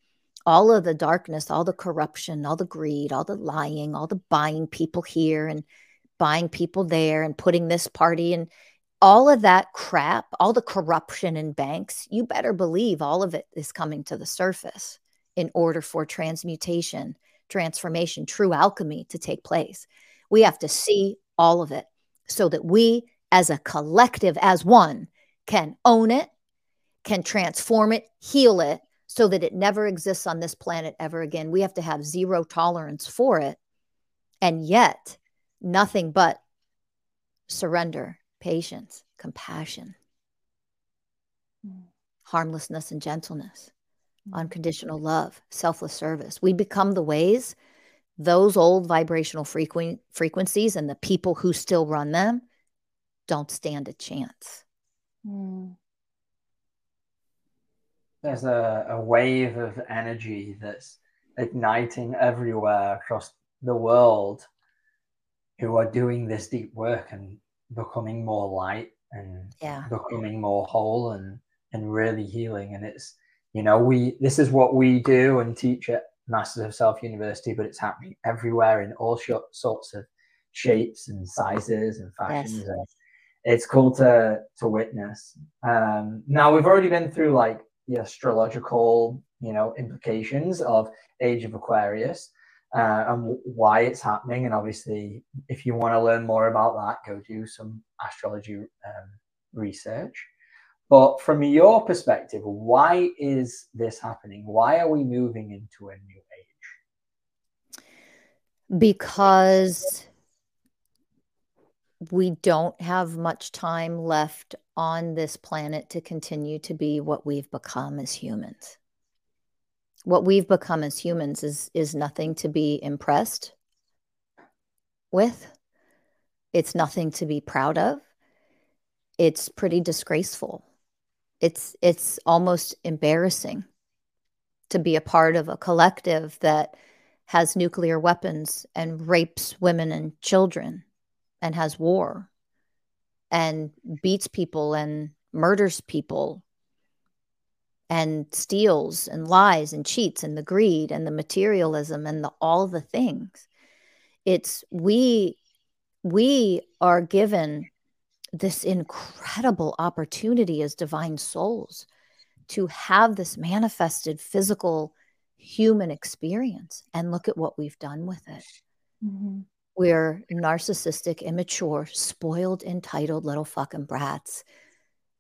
Speaker 3: All of the darkness, all the corruption, all the greed, all the lying, all the buying people here and buying people there and putting this party and all of that crap, all the corruption in banks, you better believe all of it is coming to the surface in order for transmutation, transformation, true alchemy to take place. We have to see all of it so that we, as a collective, as one, can own it, can transform it, heal it, so that it never exists on this planet ever again. We have to have zero tolerance for it. And yet, nothing but surrender, patience, compassion, mm. harmlessness, and gentleness unconditional love, selfless service. We become the ways those old vibrational frequ- frequencies and the people who still run them don't stand a chance. Mm.
Speaker 2: There's a, a wave of energy that's igniting everywhere across the world who are doing this deep work and becoming more light and
Speaker 3: yeah.
Speaker 2: becoming more whole and and really healing and it's you know, we this is what we do and teach at Masters of Self University, but it's happening everywhere in all sorts of shapes and sizes and fashions. Yes. And it's cool to to witness. Um, now we've already been through like the astrological, you know, implications of Age of Aquarius. Uh, and why it's happening. And obviously, if you want to learn more about that, go do some astrology um, research. But from your perspective, why is this happening? Why are we moving into a new age?
Speaker 3: Because we don't have much time left on this planet to continue to be what we've become as humans. What we've become as humans is is nothing to be impressed with. It's nothing to be proud of. It's pretty disgraceful. It's it's almost embarrassing to be a part of a collective that has nuclear weapons and rapes women and children and has war and beats people and murders people and steals and lies and cheats and the greed and the materialism and the all the things. It's we we are given this incredible opportunity as divine souls to have this manifested physical human experience and look at what we've done with it. Mm-hmm. We're narcissistic, immature, spoiled, entitled little fucking brats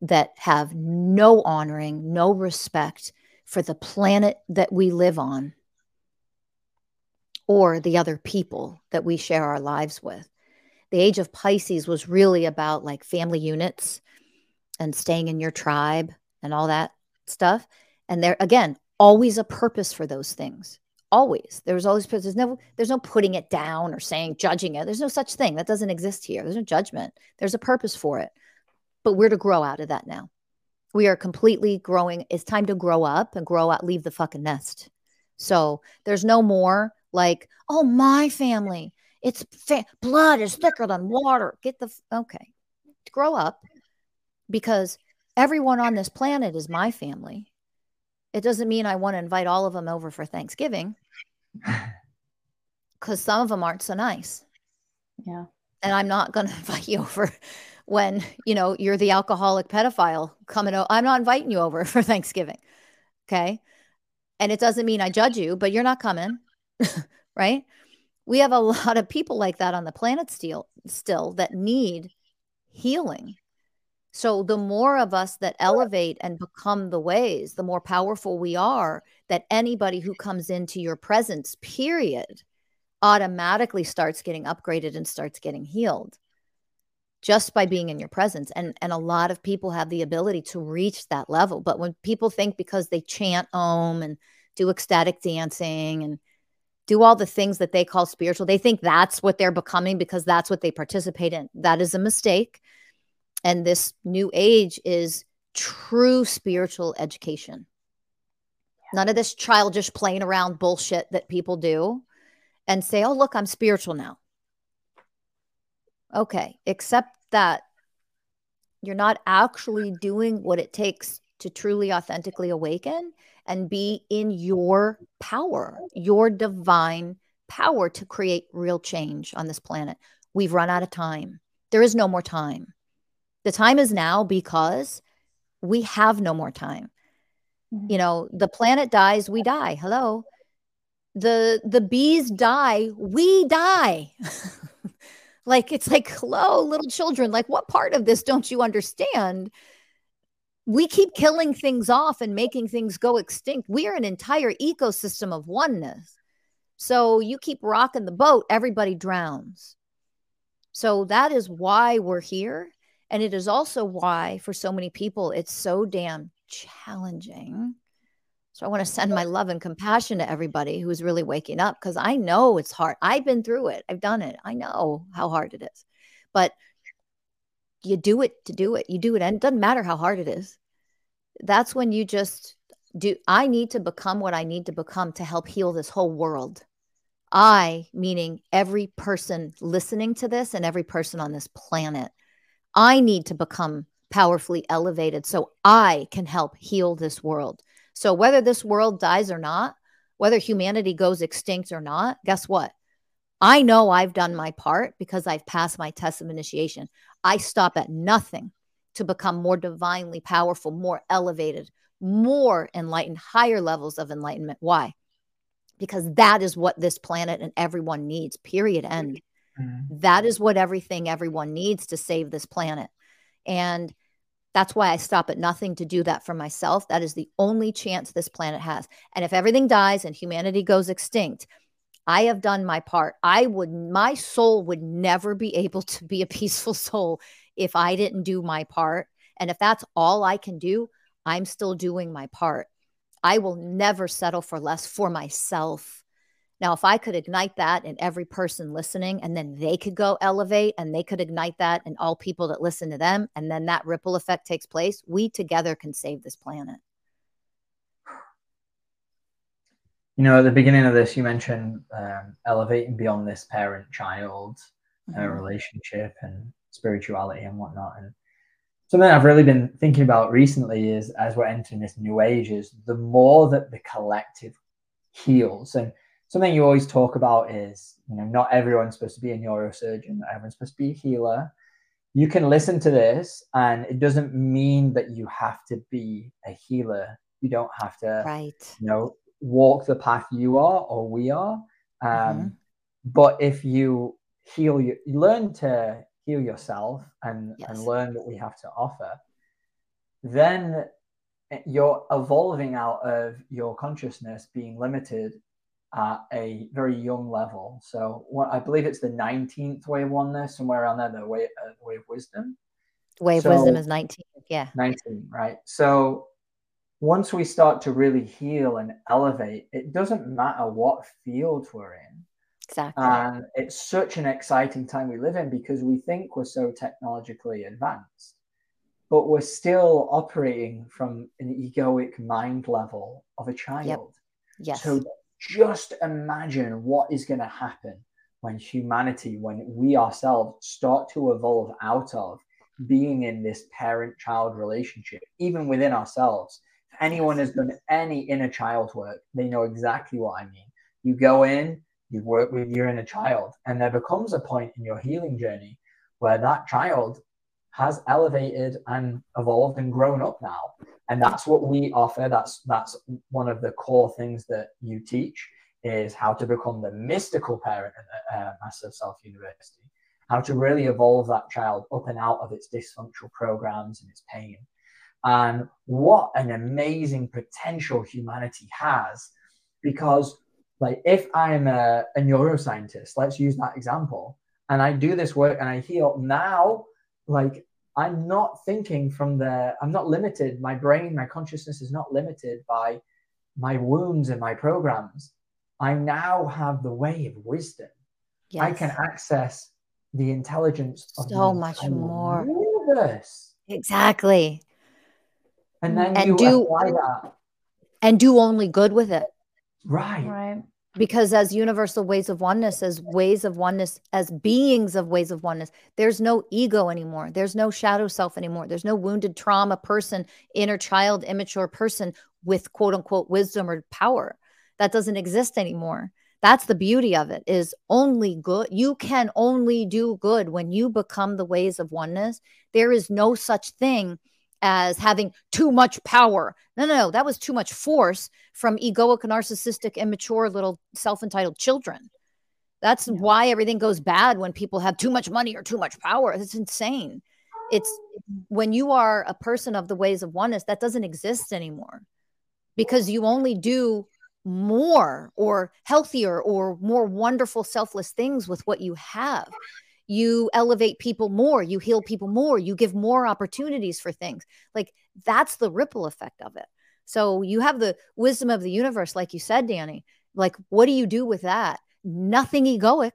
Speaker 3: that have no honoring, no respect for the planet that we live on or the other people that we share our lives with. The age of Pisces was really about like family units and staying in your tribe and all that stuff. And there, again, always a purpose for those things. Always. There's always there's no there's no putting it down or saying judging it. There's no such thing. That doesn't exist here. There's no judgment. There's a purpose for it. But we're to grow out of that now. We are completely growing. It's time to grow up and grow out, leave the fucking nest. So there's no more like, oh, my family. It's fa- blood is thicker than water. Get the okay. Grow up because everyone on this planet is my family it doesn't mean I want to invite all of them over for Thanksgiving because some of them aren't so nice.
Speaker 1: Yeah.
Speaker 3: And I'm not going to invite you over when, you know, you're the alcoholic pedophile coming over. I'm not inviting you over for Thanksgiving. Okay. And it doesn't mean I judge you, but you're not coming. right. We have a lot of people like that on the planet still, still that need healing so the more of us that elevate and become the ways, the more powerful we are, that anybody who comes into your presence, period, automatically starts getting upgraded and starts getting healed just by being in your presence. And and a lot of people have the ability to reach that level. But when people think because they chant om and do ecstatic dancing and do all the things that they call spiritual, they think that's what they're becoming because that's what they participate in. That is a mistake and this new age is true spiritual education. None of this child just playing around bullshit that people do and say, oh, look, I'm spiritual now. Okay, except that you're not actually doing what it takes to truly authentically awaken and be in your power, your divine power to create real change on this planet. We've run out of time. There is no more time. The time is now because we have no more time. Mm-hmm. You know, the planet dies, we die. Hello. The the bees die, we die. like it's like hello little children, like what part of this don't you understand? We keep killing things off and making things go extinct. We are an entire ecosystem of oneness. So you keep rocking the boat, everybody drowns. So that is why we're here. And it is also why, for so many people, it's so damn challenging. So I want to send my love and compassion to everybody who's really waking up because I know it's hard. I've been through it, I've done it. I know how hard it is. But you do it to do it. You do it. And it doesn't matter how hard it is. That's when you just do. I need to become what I need to become to help heal this whole world. I, meaning every person listening to this and every person on this planet. I need to become powerfully elevated so I can help heal this world. So, whether this world dies or not, whether humanity goes extinct or not, guess what? I know I've done my part because I've passed my test of initiation. I stop at nothing to become more divinely powerful, more elevated, more enlightened, higher levels of enlightenment. Why? Because that is what this planet and everyone needs, period. End. Mm-hmm. That is what everything everyone needs to save this planet. And that's why I stop at nothing to do that for myself. That is the only chance this planet has. And if everything dies and humanity goes extinct, I have done my part. I would, my soul would never be able to be a peaceful soul if I didn't do my part. And if that's all I can do, I'm still doing my part. I will never settle for less for myself. Now, if I could ignite that in every person listening, and then they could go elevate and they could ignite that in all people that listen to them, and then that ripple effect takes place, we together can save this planet.
Speaker 2: You know, at the beginning of this, you mentioned um, elevating beyond this parent child uh, mm-hmm. relationship and spirituality and whatnot. And something I've really been thinking about recently is as we're entering this new age, is the more that the collective heals. And something you always talk about is, you know, not everyone's supposed to be a neurosurgeon, not everyone's supposed to be a healer. You can listen to this, and it doesn't mean that you have to be a healer. You don't have to,
Speaker 3: right.
Speaker 2: you know, walk the path you are or we are. Um, mm-hmm. But if you heal, you, learn to heal yourself and, yes. and learn what we have to offer, then you're evolving out of your consciousness being limited at a very young level. So what I believe it's the 19th way of oneness, somewhere around there, the way, uh, way of wisdom.
Speaker 3: Way of so, wisdom is 19. Yeah.
Speaker 2: 19, right? So once we start to really heal and elevate, it doesn't matter what field we're in.
Speaker 3: Exactly.
Speaker 2: And it's such an exciting time we live in because we think we're so technologically advanced, but we're still operating from an egoic mind level of a child. Yep.
Speaker 3: Yes.
Speaker 2: So just imagine what is going to happen when humanity, when we ourselves start to evolve out of being in this parent child relationship, even within ourselves anyone has done any inner child work, they know exactly what I mean. You go in, you work with your inner child, and there becomes a point in your healing journey where that child has elevated and evolved and grown up now. And that's what we offer. That's that's one of the core things that you teach is how to become the mystical parent at uh, Master Self University, how to really evolve that child up and out of its dysfunctional programs and its pain and what an amazing potential humanity has because like if i'm a, a, neuroscientist let's use that example and i do this work and i heal now like i'm not thinking from the i'm not limited. My brain my consciousness is not limited by my wounds and my programs. I now have the way of wisdom. Yes. i can access the intelligence of
Speaker 3: so much more.
Speaker 2: universe.
Speaker 3: exactly
Speaker 2: and then and do that.
Speaker 3: and do only good with it.
Speaker 2: Right.
Speaker 1: Right.
Speaker 3: Because as universal ways of oneness as ways of oneness as beings of ways of oneness there's no ego anymore. There's no shadow self anymore. There's no wounded trauma person inner child immature person with quote unquote wisdom or power. That doesn't exist anymore. That's the beauty of it is only good. You can only do good when you become the ways of oneness. There is no such thing as having too much power. No, no, no, that was too much force from egoic, narcissistic, immature little self entitled children. That's yeah. why everything goes bad when people have too much money or too much power. It's insane. It's when you are a person of the ways of oneness, that doesn't exist anymore because you only do more or healthier or more wonderful, selfless things with what you have you elevate people more, you heal people more, you give more opportunities for things. Like that's the ripple effect of it. So you have the wisdom of the universe, like you said, Danny. Like, what do you do with that? Nothing egoic,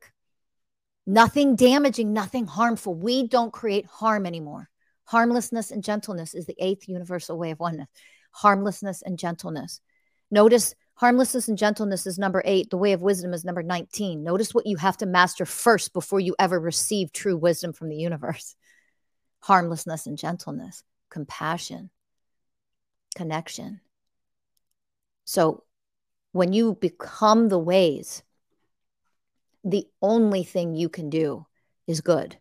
Speaker 3: nothing damaging, nothing harmful. We don't create harm anymore. Harmlessness and gentleness is the eighth universal way of oneness. Harmlessness and gentleness. Notice Harmlessness and gentleness is number eight. The way of wisdom is number 19. Notice what you have to master first before you ever receive true wisdom from the universe harmlessness and gentleness, compassion, connection. So when you become the ways, the only thing you can do is good.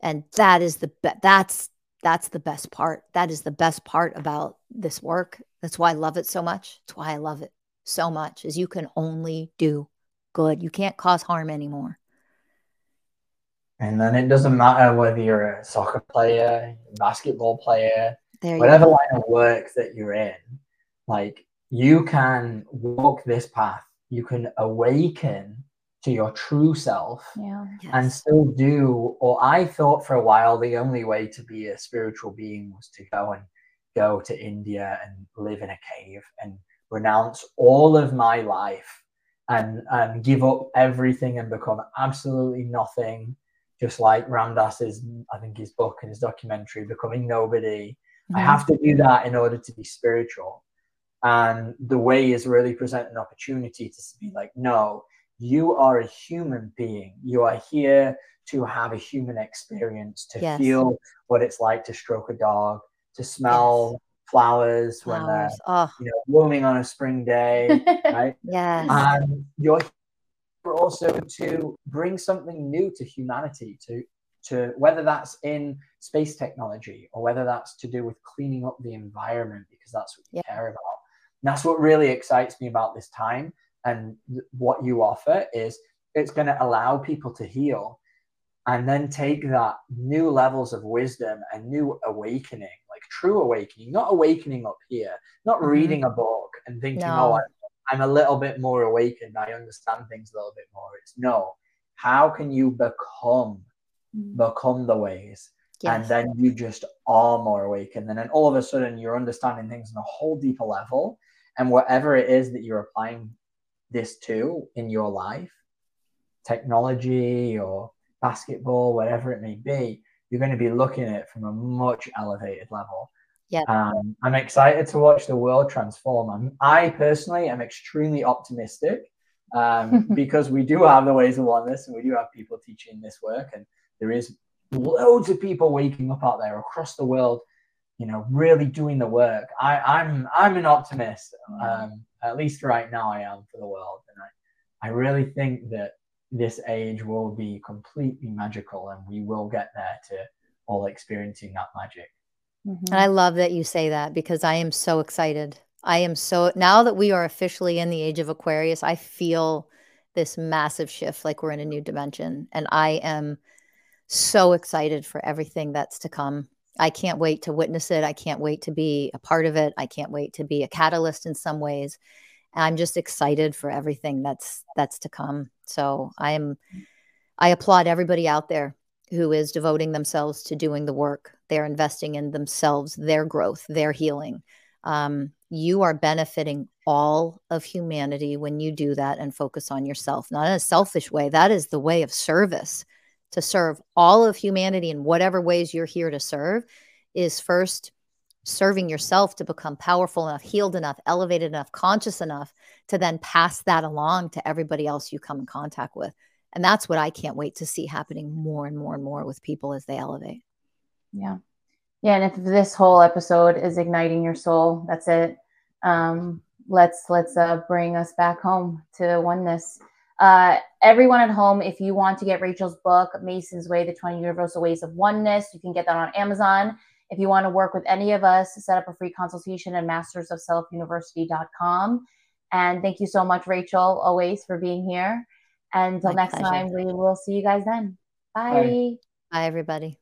Speaker 3: And that is the be- that's that's the best part. That is the best part about this work. That's why I love it so much. That's why I love it so much is you can only do good. You can't cause harm anymore.
Speaker 2: And then it doesn't matter whether you're a soccer player, basketball player, whatever line of work that you're in, like you can walk this path. You can awaken to your true self
Speaker 1: yeah.
Speaker 2: yes. and still do or i thought for a while the only way to be a spiritual being was to go and go to india and live in a cave and renounce all of my life and and give up everything and become absolutely nothing just like Ram Dass's i think his book and his documentary becoming nobody mm-hmm. i have to do that in order to be spiritual and the way is really present an opportunity to be like no you are a human being. You are here to have a human experience, to yes. feel what it's like to stroke a dog, to smell. Flowers, flowers, when uh, they're oh. you know blooming on a spring day, right?
Speaker 3: yes.
Speaker 2: And you're also to bring something new to humanity, to to whether that's in space technology or whether that's to do with cleaning up the environment because that's what you yeah. care about. And that's what really excites me about this time and what you offer is it's going to allow people to heal and then take that new levels of wisdom and new awakening true awakening not awakening up here not mm-hmm. reading a book and thinking no. oh I'm, a little bit more awakened i understand things a little bit more it's no how can you become mm-hmm. become the ways yes. and then you just are more awakened and then all of a sudden you're understanding things on a whole deeper level and whatever it is that you're applying this to in your life, technology or basketball, whatever it may be, you're going to be looking at it from a much elevated level.
Speaker 3: Yeah.
Speaker 2: Um, I'm excited to watch the world transform. I'm, I personally am extremely optimistic um, because we do have the ways of oneness and we do have people teaching this work, and there is loads of people waking up out there across the world, you know, really doing the work. I, I'm I'm an optimist. Um, at least right now I am for the world. And I, I really think that this age will be completely magical and we will get there to all experiencing that magic.
Speaker 3: Mm-hmm. And I love that you say that because I am so excited. I am so now that we are officially in the age of Aquarius, I feel this massive shift like we're in a new dimension. And I am so excited for everything that's to come. I can't wait to witness it. I can't wait to be a part of it. I can't wait to be a catalyst in some ways. I'm just excited for everything that's that's to come. So I'm I applaud everybody out there who is devoting themselves to doing the work. They're investing in themselves, their growth, their healing. Um, you are benefiting all of humanity when you do that and focus on yourself, not in a selfish way. That is the way of service to serve all of humanity in whatever ways you're here to serve is first serving yourself to become powerful enough, healed enough, elevated enough, conscious enough to then pass that along to everybody else you come in contact with. And that's what I can't wait to see happening more and more and more with people as they elevate.
Speaker 1: Yeah. Yeah. And if this whole episode is igniting your soul, that's it. Um, let's let's uh, bring us back home to oneness. Uh, everyone at home, if you want to get Rachel's book, Mason's Way, The 20 Universal Ways of Oneness, you can get that on Amazon. If you want to work with any of us, set up a free consultation at mastersofselfuniversity.com. And thank you so much, Rachel, always for being here. And until My next pleasure. time, we will see you guys then. Bye.
Speaker 3: Bye, Bye everybody.